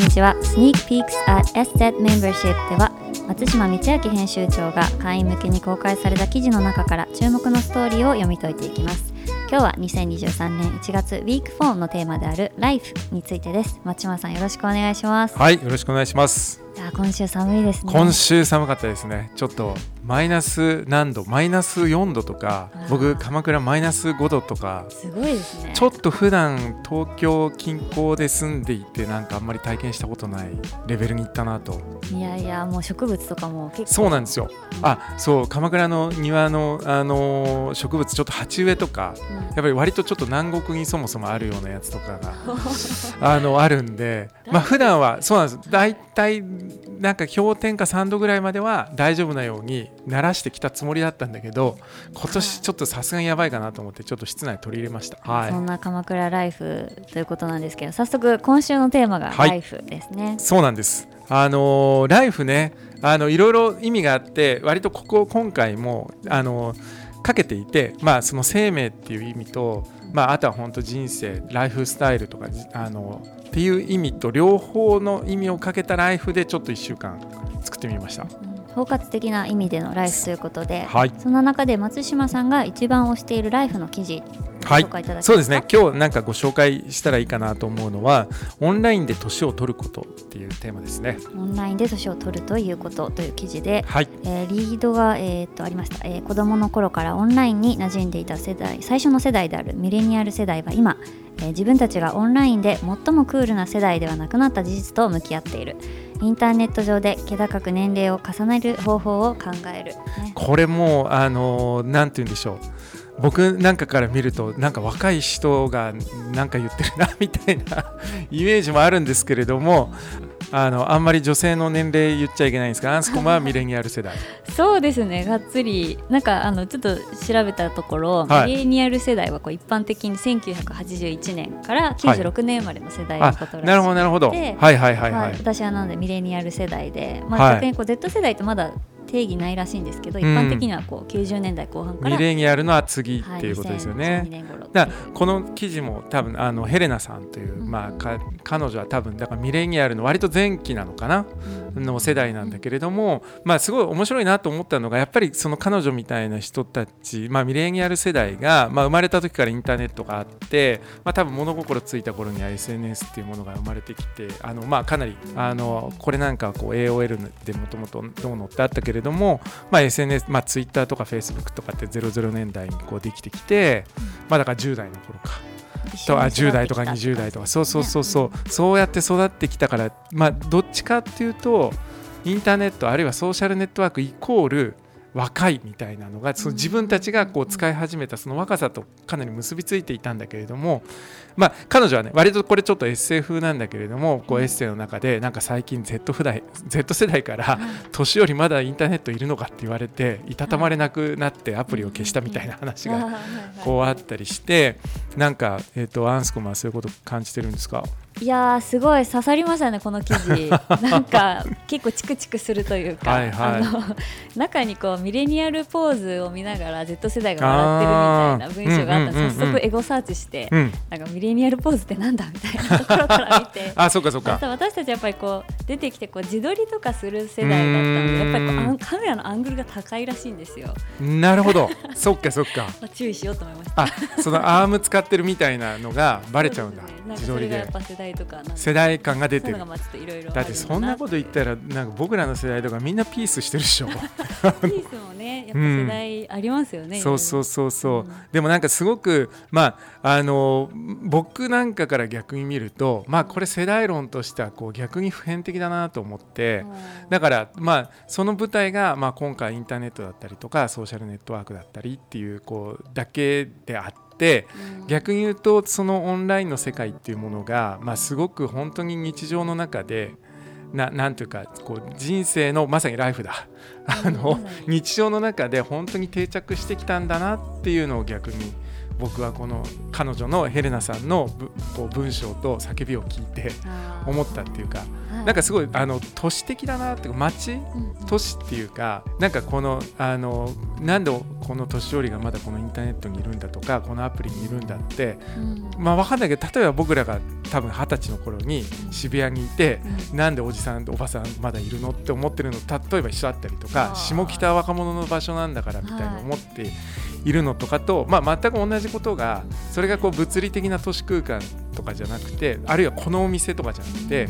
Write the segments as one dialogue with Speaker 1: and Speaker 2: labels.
Speaker 1: にちは。Sneak Peeks at SZ Membership では松島道明編集長が会員向けに公開された記事の中から注目のストーリーを読み解いていきます。今日は2023年1月 Week 4のテーマである Life についてです。松島さんよろしくお願いします。
Speaker 2: はいよろしくお願いします。
Speaker 1: 今週寒いですね。
Speaker 2: 今週寒かったですね。ちょっとマイナス何度マイナス4度とか僕鎌倉マイナス5度とか
Speaker 1: すごいですね。
Speaker 2: ちょっと普段東京近郊で住んでいてなんかあんまり体験したことないレベルにいったなと。
Speaker 1: いやいやもう植物とかも結構。
Speaker 2: そうなんですよ。あそう鎌倉の庭の、あのー、植物ちょっと鉢植えとか、うん、やっぱり割とちょっと南国にそもそもあるようなやつとかがあのあるんでまあ普段はそうなんです。大体なんか氷点下3度ぐらいまでは大丈夫なように慣らしてきたつもりだったんだけど今年ちょっとさすがにやばいかなと思ってちょっと室内取り入れました、
Speaker 1: はい、そんな鎌倉ライフということなんですけど早速今週のテーマがライフですね、はい、
Speaker 2: そうなんです。あのー、ライフねあのいろいろ意味があって割とここ今回もあのー、かけていてまあその生命っていう意味とまあ、あとは本当人生ライフスタイルとかあのっていう意味と両方の意味をかけたライフでちょっと1週間作ってみました。
Speaker 1: 包括的な意味でのライフということで、はい、その中で松島さんが一番推しているライフの記事はい、
Speaker 2: そうですね。今日なんかご紹介したらいいかなと思うのはオンラインで年を取ることっていうテーマですね。
Speaker 1: オンラインで年を取るということという記事で、はい。えー、リードが、えー、とありました、えー、子供の頃からオンラインに馴染んでいた世代最初の世代であるミレニアル世代は今、えー、自分たちがオンラインで最もクールな世代ではなくなった事実と向き合っている。インターネット上で気高く年齢を重ねる方法を考える、
Speaker 2: ね、これもあのなんて言うんでしょう僕なんかから見るとなんか若い人がなんか言ってるなみたいな イメージもあるんですけれどもあのあんまり女性の年齢言っちゃいけないんですがアンスコムはミレニアル世代。
Speaker 1: そうですね。がっつりなんかあのちょっと調べたところ、はい、ミレニアル世代はこう一般的に1981年から96年生まれの世代のことらしくて、はい、
Speaker 2: なるほどなるほど。はいはいはい
Speaker 1: 私はなのでミレニアル世代で、まあ、逆にこう Z 世代ってまだ定義ないらしいんですけど、一般的にはこう90年代後半から
Speaker 2: ミレニアルの次っていうことですよね。だこの記事も多分あのヘレナさんという、まあ、か彼女は多分だからミレニアルの割と前期なのかな、の世代なんだけれども、まあ、すごい面白いなと思ったのがやっぱりその彼女みたいな人たち、まあ、ミレニアル世代が、まあ、生まれた時からインターネットがあって、まあ、多分物心ついた頃には SNS っていうものが生まれてきてあの、まあ、かなりあのこれなんかこう AOL でもともとどうのってあったけれども、まあ、SNS、まあ、Twitter とか Facebook とかって00年代にこうできてきて、まあ、だから10代の頃か。とあ10代とか20代とか。そうそうそうそう、そうやって育ってきたから。まあどっちかっていうとインターネットあるいはソーシャルネットワークイコール若いみたいなのがその自分たちがこう使い始めたその若さとかなり結びついていたんだけれども、まあ、彼女はね割とこれちょっとエッセイ風なんだけれどもこうエッセイの中でなんか最近 Z 世代 Z 世代から年寄りまだインターネットいるのかって言われていたたまれなくなってアプリを消したみたいな話がこうあったりしてなんか、えー、とアンスコマはそういうこと感じてるんですか？
Speaker 1: いやすごい刺さりましたねこの記事。なんか結構チクチクするというか、はいはい、あの中にこうミレニアルポーズを見ながら Z 世代が笑ってるみたいな文章があったら早速エゴサーチして、うん、なんかミレニアルポーズってなんだみたいなところから見て。
Speaker 2: あそうかそうか。
Speaker 1: 私たちやっぱりこう出てきてこう自撮りとかする世代だったのでやっぱりこうカメラのアングルが高いらしいんですよ。
Speaker 2: なるほど。そっかそっか、
Speaker 1: まあ、注意しようと思いました。
Speaker 2: あそのアーム使ってるみたいなのがバレちゃうんだ、ね、自撮りで。世代とか世代感が出てる。だってそんなこと言ったらなんか僕らの世代とかみんなピースしてるでしょ。ピ
Speaker 1: ースもねやっぱ世代ありますよね、
Speaker 2: うん、そうそうそうそう、うん、でもなんかすごくまああの僕なんかから逆に見るとまあこれ世代論としてはこう逆に普遍的だなと思ってだからまあその舞台がまあ今回インターネットだったりとかソーシャルネットワークだったりっていうこうだけであってて逆に言うとそのオンラインの世界っていうものが、まあ、すごく本当に日常の中でななんていうかこう人生のまさにライフだ。あの日常の中で本当に定着してきたんだなっていうのを逆に僕はこの彼女のヘレナさんのこう文章と叫びを聞いて思ったっていうか、なんかすごいあの都市的だなっていうか街、都市っていうかなんかこのあのなんでこの年寄りがまだこのインターネットにいるんだとかこのアプリにいるんだって、まあ分かんないけど例えば僕らが多分二十歳の頃に渋谷にいて、なんでおじさんおばさんまだいるのって思ってるの例えば一緒だったりとか下北若者の場所なんだからみたいな思っていいるのとかと、まあ、全く同じことがそれがこう物理的な都市空間とかじゃなくてあるいはこのお店とかじゃなくて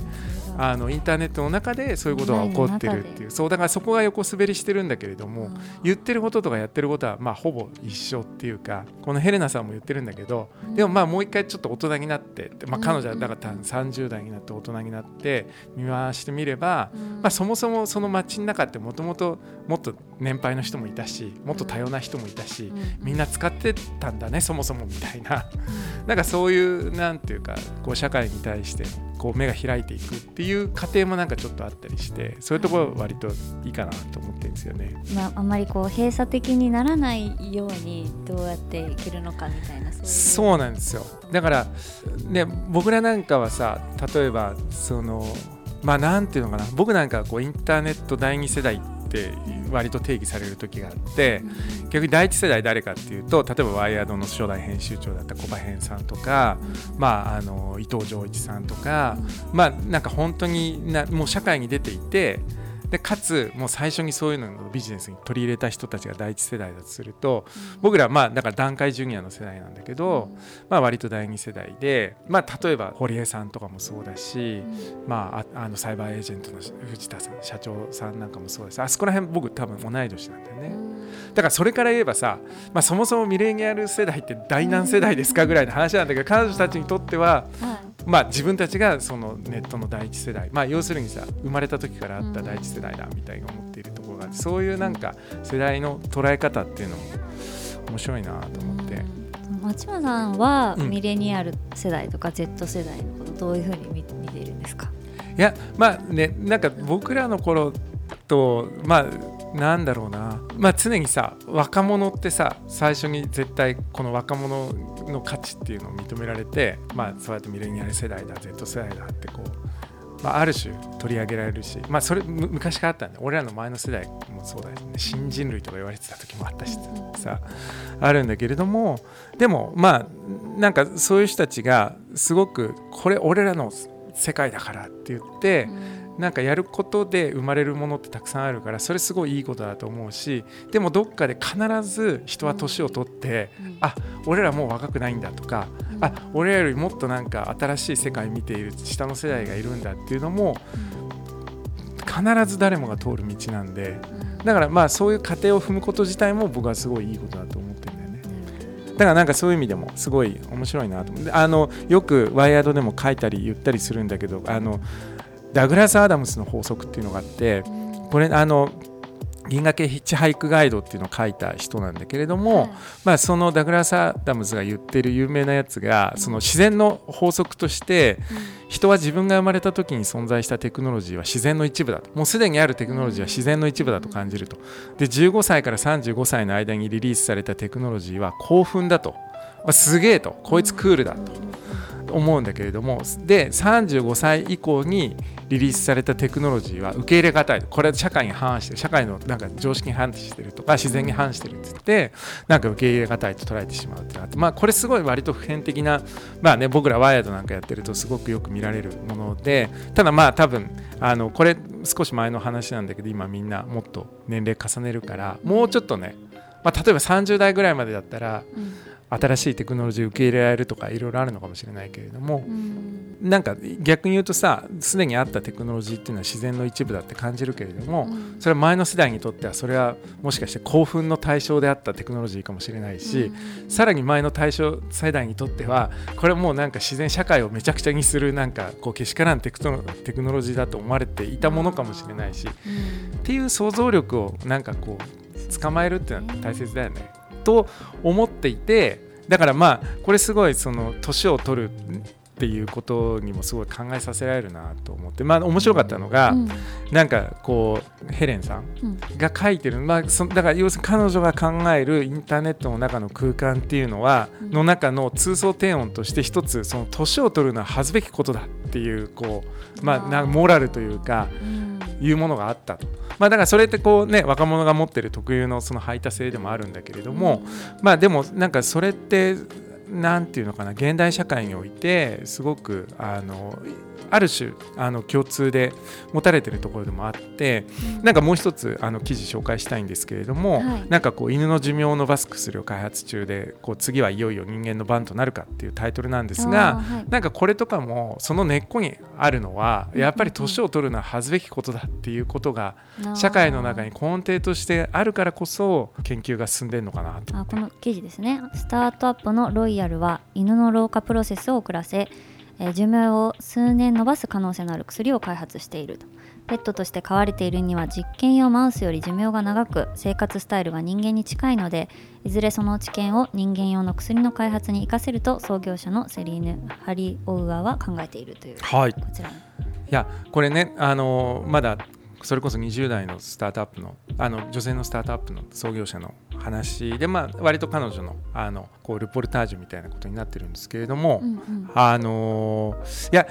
Speaker 2: あのインターネットの中でそういうことが起こってるっていう。そうだからそこが横滑りしてるんだけれども、言ってることとかやってることはまあほぼ一緒っていうかこのヘレナさんも言ってるんだけど、でもまあもう一回ちょっと大人になって、まあ、彼女はだから30代になって大人になって見回してみれば、まあ、そもそもその街の中ってもともともっと年配の人もいたしもっと多様な人もいたし、みんな使ってたんだねそもそもみたいな。なんかそういうなんていうかこう社会に対してこう目が開いていくっていう過程もなんかちょっとあったりしてそういうところ割といいかなと思ってるんですよね。
Speaker 1: まあ、あんまりこう閉鎖的にならないようにどうやっていけるのかみたいな
Speaker 2: そうなんですよ。だからね僕らなんかはさ例えばそのまあなんていうのかな。僕なんかこうインターネット第二世代ってって割と定義される時があって逆に第一世代誰かっていうと例えばワイヤードの初代編集長だった小葉編さんとか、まあ、あの伊藤丈一さんとか、まあなんか本当になもう社会に出ていてでかつもう最初にそういうのをビジネスに取り入れた人たちが第一世代だとすると、うん、僕らまあだから段階ジュニアの世代なんだけど、うん、まあ割と第二世代で、まあ、例えば堀江さんとかもそうだし、うん、まああのサイバーエージェントの藤田さん社長さんなんかもそうですあそこら辺僕多分同い年なんだよね。だからそれから言えばさ、まあ、そもそもミレニアル世代って第何世代ですかぐらいの話なんだけど彼女たちにとっては、まあ、自分たちがそのネットの第一世代、まあ、要するにさ生まれた時からあった第一世代だみたいに思っているところがあってそういうなんか世代の捉え方っていうのも面白いなと思って。
Speaker 1: 松村さんはミレニアル世代とか Z 世代のことどういうふうに見ているんですか？
Speaker 2: いやまあねなんか僕らの頃とまあなんだろうな、まあ、常にさ若者ってさ最初に絶対この若者の価値っていうのを認められて、まあ、そうやってミレニアル世代だ Z 世代だってこう、まあ、ある種取り上げられるし、まあ、それ昔からあったんで俺らの前の世代もそうだよね。新人類とか言われてた時もあったしさあるんだけれどもでもまあなんかそういう人たちがすごくこれ俺らの世界だからって言って、うんなんかやることで生まれるものってたくさんあるからそれすごいいいことだと思うしでもどっかで必ず人は年を取って、うん、あ俺らもう若くないんだとか、うん、あ俺らよりもっとなんか新しい世界見ている下の世代がいるんだっていうのも必ず誰もが通る道なんでだからまあそういう過程を踏むこと自体も僕はすごいいいことだと思ってるんだよね。だからなんかそういう意味でもすごい面白いなと思って。あのよくワイヤードでも書いたり言ったりするんだけどあのダグラス・アダムスの法則っていうのがあってこれあの銀河系ヒッチハイクガイドっていうのを書いた人なんだけれども、はい、まあ、そのダグラス・アダムズが言ってる有名なやつがその自然の法則として、人は自分が生まれた時に存在したテクノロジーは自然の一部だと。もうすでにあるテクノロジーは自然の一部だと感じると。で15歳から35歳の間にリリースされたテクノロジーは興奮だと、まあ、すげえと。こいつクールだと。思うんだけれども。で35歳以降にリリースされたテクノロジーは受け入れがたいこれは社会に反してる社会のなんか常識に反してるとか自然に反してるって言ってなんか受け入れがたいと捉えてしまうってなって。まあこれすごい割と普遍的なまあね僕らワイヤードなんかやってるとすごくよく見られるもので。ただまあ多分あのこれ少し前の話なんだけど今みんなもっと年齢重ねるからもうちょっとねまあ、例えば30代ぐらいまでだったら、うん。新しいテクノロジー受け入れられるとかいろいろあるのかもしれないけれども、うん、なんか逆に言うとさすでにあったテクノロジーっていうのは自然の一部だって感じるけれども、うん、それは前の世代にとってはそれはもしかして興奮の対象であったテクノロジーかもしれないし、うん、さらに前の対象世代にとってはこれもうなんか自然社会をめちゃくちゃにするなんかこうけしからんテクノロジーだと思われていたものかもしれないし、っていう想像力をなんかこう捕まえるっていうのは大切だよね。と思っていてだからまあこれすごいその年を取るっていうことにもすごい考えさせられるなと思ってまあ面白かったのが、うん、なんかこうヘレンさんが書いてる、まあ、そだから要するに彼女が考えるインターネットの中の空間っていうのは、の中の通奏低音として一つその年を取るのは恥ずべきことだっていうこう、まあ、なモラルというか、いうものがあったと。まあ、だからそれってこうね若者が持ってる特有のその排他性でもあるんだけれども、まあでもなんかそれって何て言うのかな現代社会においてすごくあのある種あの共通で持たれてるところでもあって、うん、なんかもう一つあの記事紹介したいんですけれども、はい、なんかこう犬の寿命を伸ばす薬を開発中でこう次はいよいよ人間の番となるかっていうタイトルなんですが、はい、なんかこれとかもその根っこにあるのはやっぱり年を取るのは恥ずべきことだっていうことが社会の中に根底としてあるからこそ研究が進んでるのかなと。
Speaker 1: あこの記事ですね。スタートアップのロイヤルは犬の老化プロセスを遅らせえ寿命を数年延ばす可能性のある薬を開発していると。ペットとして飼われているには実験用マウスより寿命が長く生活スタイルが人間に近いのでいずれその知見を人間用の薬の開発に生かせると創業者のセリーヌ・ハリオウアは考えているという、
Speaker 2: はい、
Speaker 1: こちらい
Speaker 2: やこれねあのまだそれこそ20代のスタートアップのあの女性のスタートアップの創業者の話で、まあ、割と彼女のあのこうルポルタージュみたいなことになってるんですけれども、うんうん、あのいや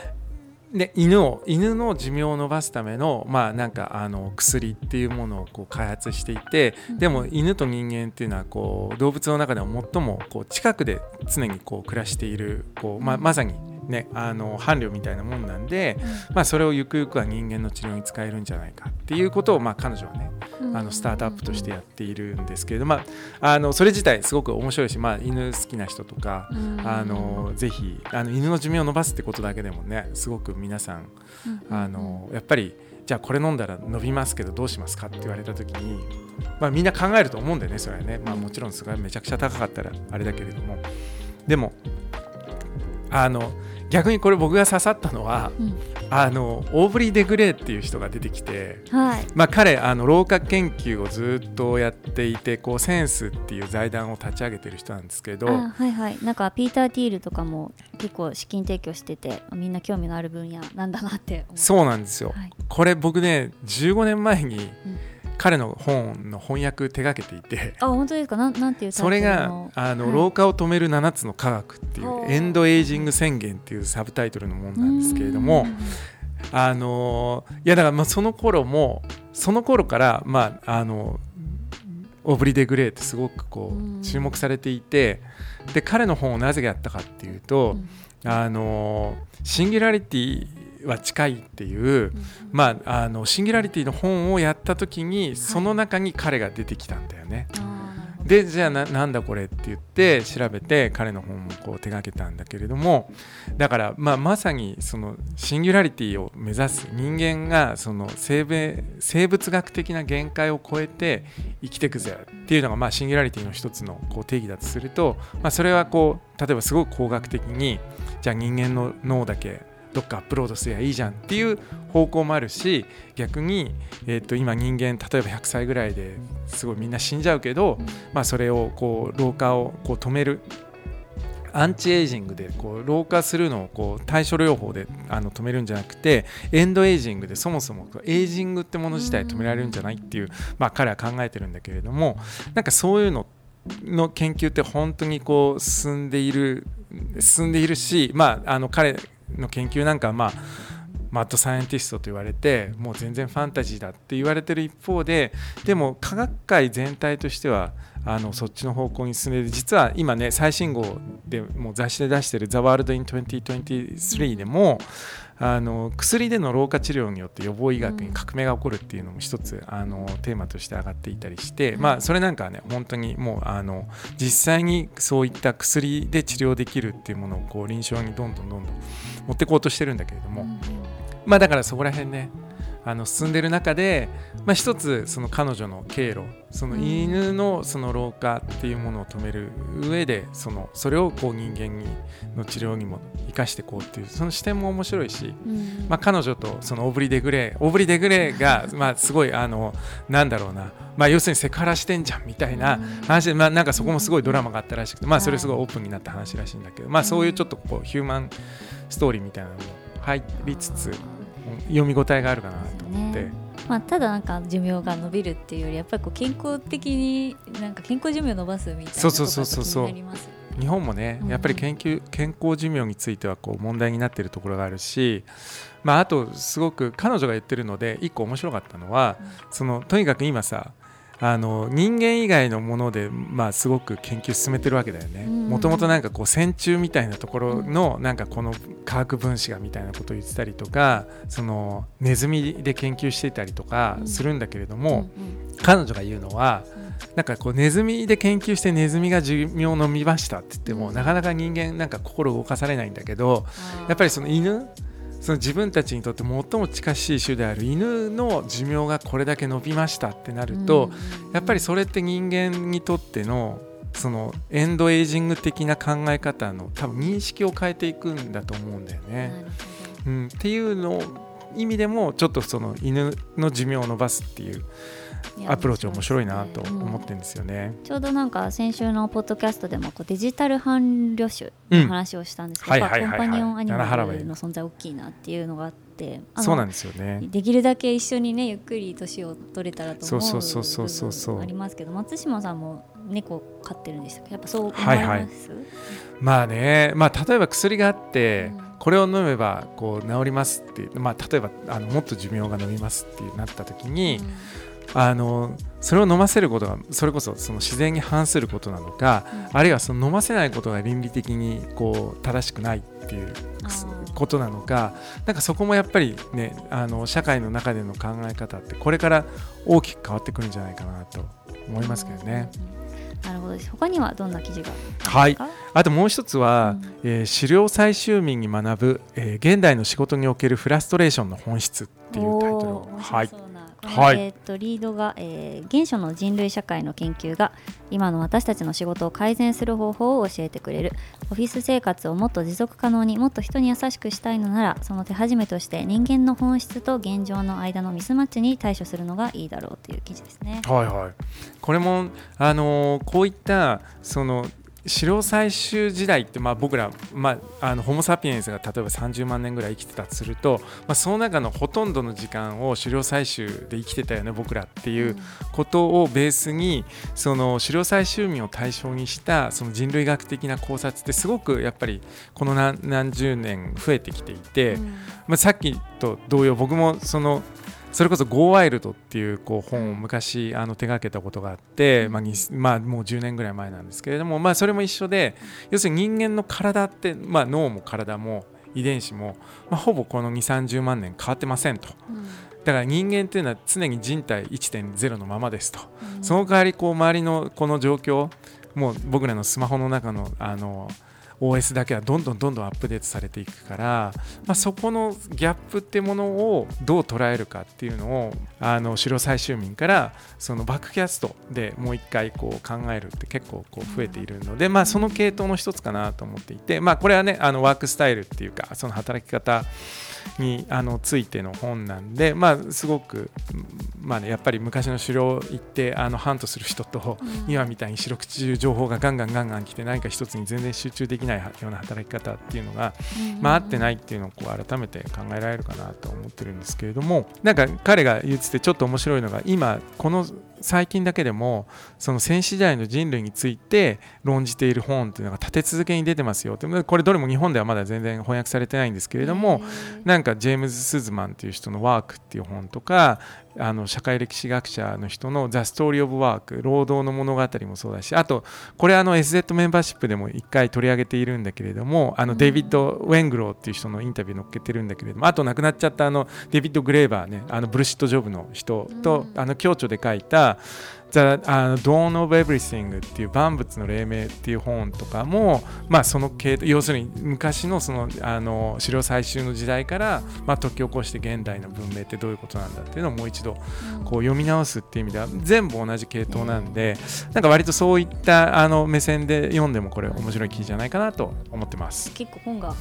Speaker 2: で犬を犬の寿命を延ばすための,、まあ、なんかあの薬っていうものをこう開発していて、でも犬と人間っていうのはこう動物の中でも最もこう近くで常にこう暮らしているこう、ままさにね、あの伴侶みたいなもんなんで、まあ、それをゆくゆくは人間の治療に使えるんじゃないかっていうことを、まあ、彼女はねあのスタートアップとしてやっているんですけれども、まあ、あのそれ自体すごく面白いし、まあ、犬好きな人とか、あのぜひあの犬の寿命を伸ばすってことだけでもねすごく皆さん、あのやっぱりじゃあこれ飲んだら伸びますけどどうしますかって言われた時に、まあ、みんな考えると思うんだよねそれはね、まあ、もちろんすごいめちゃくちゃ高かったらあれだけれども。でもあの逆にこれ僕が刺さったのは、うん、あのオーブリー・デ・グレーっていう人が出てきて、はい、まあ、彼あの老化研究をずっとやっていてこうセンスっていう財団を立ち上げてる人なんですけど
Speaker 1: はいはい。なんかピーター・ティールとかも結構資金提供しててみんな興味がある分野なんだなって
Speaker 2: そうなんですよ、はい、これ僕ね15年前に、うん彼の本の翻訳手がけていて
Speaker 1: あ本当ですか？なんなんていう
Speaker 2: それがあの、はい、老化を止める7つの科学っていうエンドエイジング宣言っていうサブタイトルのものなんですけれどもあのいやだからまあその頃もその頃からまああのオブリ・デ・グレーってすごくこう注目されていてで彼の本をなぜやったかっていうと、あのシンギュラリティは近いっていう、まあ、あのシンギュラリティの本をやった時にその中に彼が出てきたんだよね。でじゃあなんだこれって言って調べて彼の本もこう手がけたんだけれどもだから、まあ、まさにそのシンギュラリティを目指す人間がその生生物学的な限界を超えて生きていくぜっていうのが、まあ、シンギュラリティの一つのこう定義だとすると、まあ、それはこう例えばすごく工学的にじゃあ人間の脳だけどっかアップロードすりゃいいじゃんっていう方向もあるし逆に、えー、と今人間例えば100歳ぐらいですごいみんな死んじゃうけど、まあ、それをこう老化をこう止める。アンチエイジングでこう老化するのをこう対処療法であの止めるんじゃなくてエンドエイジングでそもそもエイジングってもの自体止められるんじゃないっていう、まあ、彼は考えてるんだけれどもなんかそういうのの研究って本当にこう進んでいる進んでいるし、まあ、あの彼の研究なんかまあマッドサイエンティストと言われてもう全然ファンタジーだって言われてる一方ででも科学界全体としてはあのそっちの方向に進んで実は今ね最新号でもう雑誌で出してる「The World in 2023」でもあの薬での老化治療によって予防医学に革命が起こるっていうのも一つあのテーマとして上がっていたりして、まあ、それなんかはね本当にもうあの実際にそういった薬で治療できるっていうものをこう臨床にどんどんどんどん持っていこうとしてるんだけれども、まあだからそこら辺ねあの進んでる中で、まあ、一つその彼女の経路その犬のその老化っていうものを止める上でそのそれをこう人間にの治療にも生かしていこうっていうその視点も面白いし、まあ、彼女とそのオブリ・デグレーオブリ・デグレーがまあすごいあのなんだろうな、まあ、要するにセクハラしてんじゃんみたいな話で、まあ、なんかそこもすごいドラマがあったらしくて、まあ、それすごい。オープンになった話らしいんだけど、まあ、そういうちょっとこうヒューマンストーリーみたいなのも入りつつ読み応えがあるかなと思って。
Speaker 1: まあ、ただなんか寿命が伸びるっていうよりやっぱりこう健康的になんか健康寿命を伸ばすみたいなそうそうそうそうそう。
Speaker 2: 日本もねやっぱり研究、健康寿命についてはこう問題になっているところがあるし、まあ、あとすごく彼女が言ってるので一個面白かったのは、そのとにかく今さあの人間以外のもので、まあ、すごく研究進めてるわけだよね。もともとなんかこう線虫みたいなところのなんかこの化学分子がみたいなことを言ってたりとかそのネズミで研究していたりとかするんだけれども、彼女が言うのは。なんかこうネズミで研究してネズミが寿命を飲みましたって言っても、なかなか人間なんか心動かされないんだけどやっぱりその犬その自分たちにとって最も近しい種である犬の寿命がこれだけ伸びましたってなると、やっぱりそれって人間にとってのそのエンドエイジング的な考え方の多分認識を変えていくんだと思うんだよね。うん、っていうの意味でもちょっとその犬の寿命を伸ばすっていうアプローチ面白いなと思ってるんですよね、
Speaker 1: ちょうどなんか先週のポッドキャストでもこうデジタル伴侶種の話をしたんですけど、コンパニオンアニマルの。存在大きいなっていうのがあって
Speaker 2: そうなんですよね。
Speaker 1: できるだけ一緒にねゆっくり年を取れたらと思うそうそうそうそうそう。ありますけど松島さんも猫飼ってるんでしたっけ？やっぱそう思います、はいはい、
Speaker 2: まあね、まあ、例えば薬があって、うんこれを飲めばこう治りますっていう、まあ、例えばあのもっと寿命が伸びますってなった時に、あのそれを飲ませることがそれこそその自然に反することなのか、うん、あるいはその飲ませないことが倫理的にこう正しくないっていうことなのかなんかそこもやっぱりねあの社会の中での考え方ってこれから大きく変わってくるんじゃないかなと思いますけどね。
Speaker 1: なるほどです。他にはどんな記事が
Speaker 2: はい。あともう一つは、うん、えー、狩猟採集民に学ぶ、えー、現代の仕事におけるフラストレーションの本質っていうタイトルはい。
Speaker 1: はい、えーと、リードが、えー、現初の人類社会の研究が今の私たちの仕事を改善する方法を教えてくれる。オフィス生活をもっと持続可能にもっと人に優しくしたいのならその手始めとして人間の本質と現状の間のミスマッチに対処するのがいいだろうという記事ですね。
Speaker 2: はいはい、これもあのー、こういったその狩猟採集時代って、まあ、僕ら、まあ、あのホモ・サピエンスが例えば30万年ぐらい生きてたとすると、まあ、その中のほとんどの時間を狩猟採集で生きてたよね僕らっていうことをベースにその狩猟採集民を対象にしたその人類学的な考察ってすごくやっぱりこの何十年増えてきていて、まあ、さっきと同様僕もそのそれこそ「ゴーワイルド」っていうこう本を昔あの手がけたことがあって、まあまあ、もう10年ぐらい前なんですけれども、まあ、それも一緒で要するに人間の体って、まあ、脳も体も遺伝子も、まあ、ほぼこの2 3 0万年変わってませんと。だから人間っていうのは常に人体1.0のままですと、その代わりこう周りのこの状況もう僕らのスマホの中のあの OS だけはどんどんどんどんアップデートされていくから、まあ、そこのギャップってものをどう捉えるかっていうのをあの城最終民からそのバックキャストでもう一回こう考えるって結構こう増えているので、まあ、その系統の一つかなと思っていて、まあ、これはねあのワークスタイルっていうかその働き方にあのついての本なんで、まあ、すごく、まあね、やっぱり昔の狩猟行ってあのハントする人と、今みたいに四六時中情報がガンガンガンガン来て何か一つに全然集中できないような働き方っていうのが、まあ、合ってないっていうのをこう改めて考えられるかなと思ってるんですけれどもなんか彼が言っててちょっと面白いのが今この最近だけでもその戦死時代の人類について論じている本っていうのが立て続けに出てますよ。これどれも日本ではまだ全然翻訳されてないんですけれどもなんかジェームズ・スズマンっていう人の「ワーク」っていう本とかあの社会歴史学者の人の「ザ・ストーリー・オブ・ワーク」労働の物語もそうだしあとこれあの SZ メンバーシップでも1回取り上げているんだけれどもあのデビッド・ウェングローっていう人のインタビュー載っけてるんだけれどもあと亡くなっちゃったあのデビッド・グレーバーねあのブルシット・ジョブの人とあの共著で書いたば The Dawn of Everything っていう万物の黎明っていう本とかも、まあ、その系要するに昔のそのあの資料採集の時代から、まあ、解き起こして現代の文明ってどういうことなんだっていうのをもう一度こう読み直すっていう意味では全部同じ系統なんでなんか割とそういったあの目線で読んでもこれ面白い記事じゃないかなと思ってます。
Speaker 1: 結構本が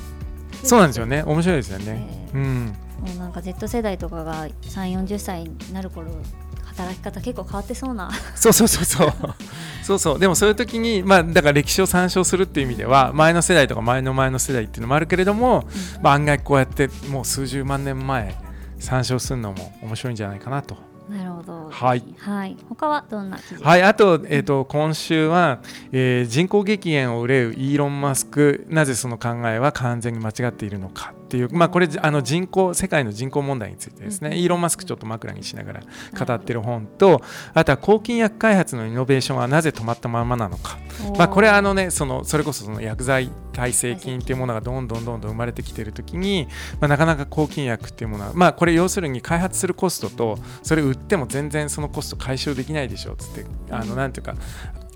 Speaker 2: そうなんですよね。面白いですよね、えー、うん。
Speaker 1: もうなんか Z 世代とかが3 4 0歳になる頃働き方結構変わってそうな
Speaker 2: そうそうそうそう そうそうでもそういう時にまあだから歴史を参照するっていう意味では前の世代とか前の前の世代っていうのもあるけれども、うん、まあ、案外こうやってもう数十万年前参照するのも面白いんじゃないかなと
Speaker 1: なるほど。
Speaker 2: はい。
Speaker 1: はい。他はどんな
Speaker 2: はい。あと、えっ、ー、と、今週は、えー、人口激減を憂うイーロン・マスク、なぜその考えは完全に間違っているのかっていう、まあ、これあの人口世界の人口問題についてですね、うん、イーロン・マスクちょっと枕にしながら語ってる本とあとは抗菌薬開発のイノベーションはなぜ止まったままなのか、まあ、これはあの、ね、そのそれこそその薬剤耐性菌っていうものがどんどんどんどん生まれてきている時に、まあ、なかなか抗菌薬っていうものは、まあ、これ要するに開発するコストとそれ売っても全然そのコスト解消できないでしょっつってあのなんていうか、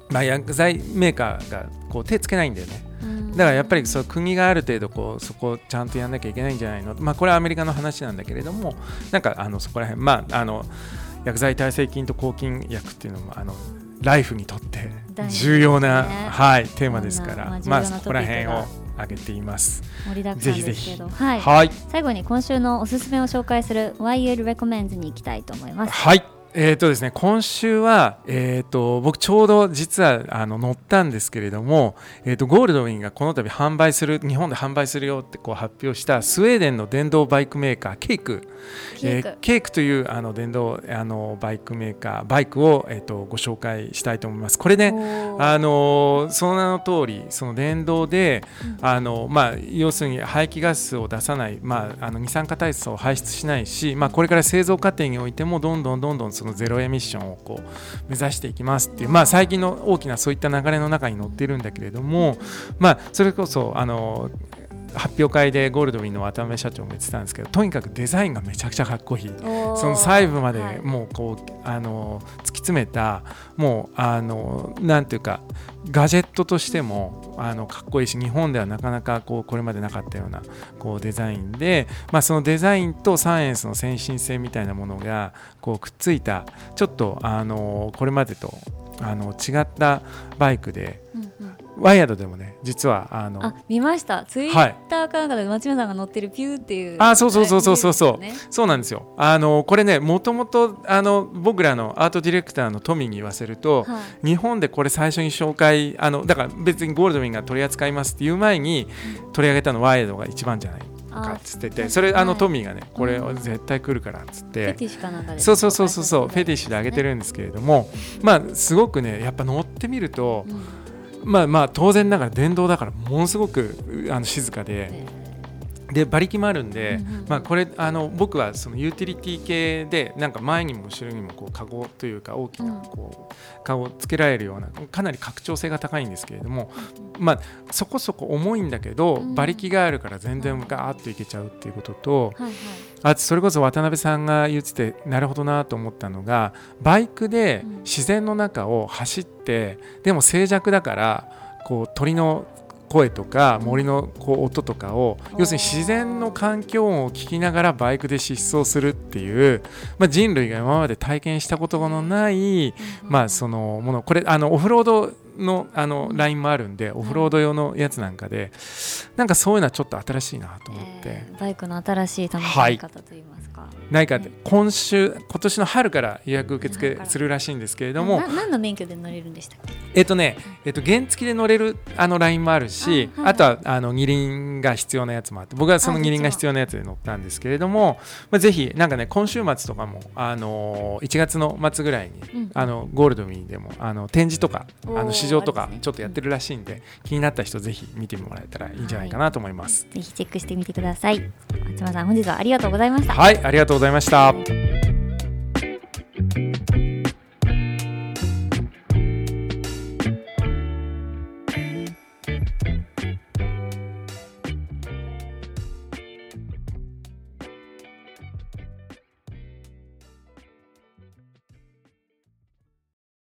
Speaker 2: まあ、薬剤メーカーがこう手つけないんだよね。だからやっぱりそう国がある程度こうそこをちゃんとやんなきゃいけないんじゃないの、まあ、これはアメリカの話なんだけれどもなんかあのそこら辺まああの薬剤耐性菌と抗菌薬っていうのもあのライフにとって重要な、ね、はい、テーマですから、まあ、そこら辺を挙げています。
Speaker 1: 盛りだくさんですけど、はい、はい、最後に今週のおすすめを紹介する YL Recommends に行きたいと思います。
Speaker 2: はい。えーとですね、今週は、えーと、僕ちょうど実はあの乗ったんですけれども、えーと、ゴールドウィンがこの度販売する日本で販売するよってこう発表したスウェーデンの電動バイクメーカーケイクケーク,、えー、ケークというあの電動あのバイクメーカーバイクを、えーと、ご紹介したいと思います。これねあのその名の通りその電動で、うん、あのまあ、要するに排気ガスを出さない、まあ、あの二酸化炭素を排出しないし、まあ、これから製造過程においてもどんどんどんどんそのゼロエミッションをこう目指していきますっていう、まあ、最近の大きなそういった流れの中に載っているんだけれども、まあ、それこそあの発表会でゴールドウィンの渡辺社長も言ってたんですけどとにかくデザインがめちゃくちゃかっこいい。その細部までもうこう、はい、あの突き詰めたもうあのなんていうかガジェットとしてもあのかっこいいし日本ではなかなかこうこれまでなかったようなこうデザインで、まあ、そのデザインとサイエンスの先進性みたいなものがこうくっついたちょっとあのこれまでとあの違ったバイクで、うんワイヤードでもね実はあの
Speaker 1: あ見ました。ツイッターかなんかで町村さんが乗ってるピューっていう
Speaker 2: あそうそうそうそうそうそう、ね、そうなんですよ。あのこれねもともとあの僕らのアートディレクターのトミーに言わせると、はい、日本でこれ最初に紹介あのだから別にゴールドウィンが取り扱いますっていう前に取り上げたのワイヤードが一番じゃないかっつっててそれあのトミーがねこれ絶対来るからっつって。そうそうそうそうそうフェティッシュであげてるんですけれどもまあすごくねやっぱ乗ってみると、うんまあまあ当然ながら電動だからものすごくあの静かで。で馬力もあるんで、うんうん、まあ、これあの僕はそのユーティリティ系でなんか前にも後ろにもこうカゴというか大きなこうカゴをつけられるようなかなり拡張性が高いんですけれども、まあ、そこそこ重いんだけど馬力があるから全然ガーッといけちゃうっていうことと、あとそれこそ渡辺さんが言っててなるほどなと思ったのがバイクで自然の中を走ってでも静寂だからこう鳥の声とか森のこう音とかを要するに自然の環境音を聞きながらバイクで疾走するっていう、まあ、人類が今まで体験したことのない、まあ、そのもの。これあのオフロードのあのラインもあるんでオフロード用のやつなんかでなんかそういうのはちょっと新しいなと思って、え
Speaker 1: ー、バイクの新しい楽しみ方といいますか、はい、
Speaker 2: ないかって今週今年の春から予約受付するらしいんですけれども。
Speaker 1: 何の免許で乗れるんでしたっけ？
Speaker 2: えっ、とね、えっ、と原付で乗れるあのラインもあるしあはい、あとはあの二輪が必要なやつもあって僕はその二輪が必要なやつで乗ったんですけれどもまあ、ぜひなんかね今週末とかもあの1月の末ぐらいに、うん、あのゴールドミーでもあの展示とかあの試乗とかちょっとやってるらしいんで、気になった人ぜひ見てもらえたらいいんじゃないかなと思います、
Speaker 1: はい、ぜひチェックしてみてください。松村さん本日はありがとうございました。
Speaker 2: はいありがとうございました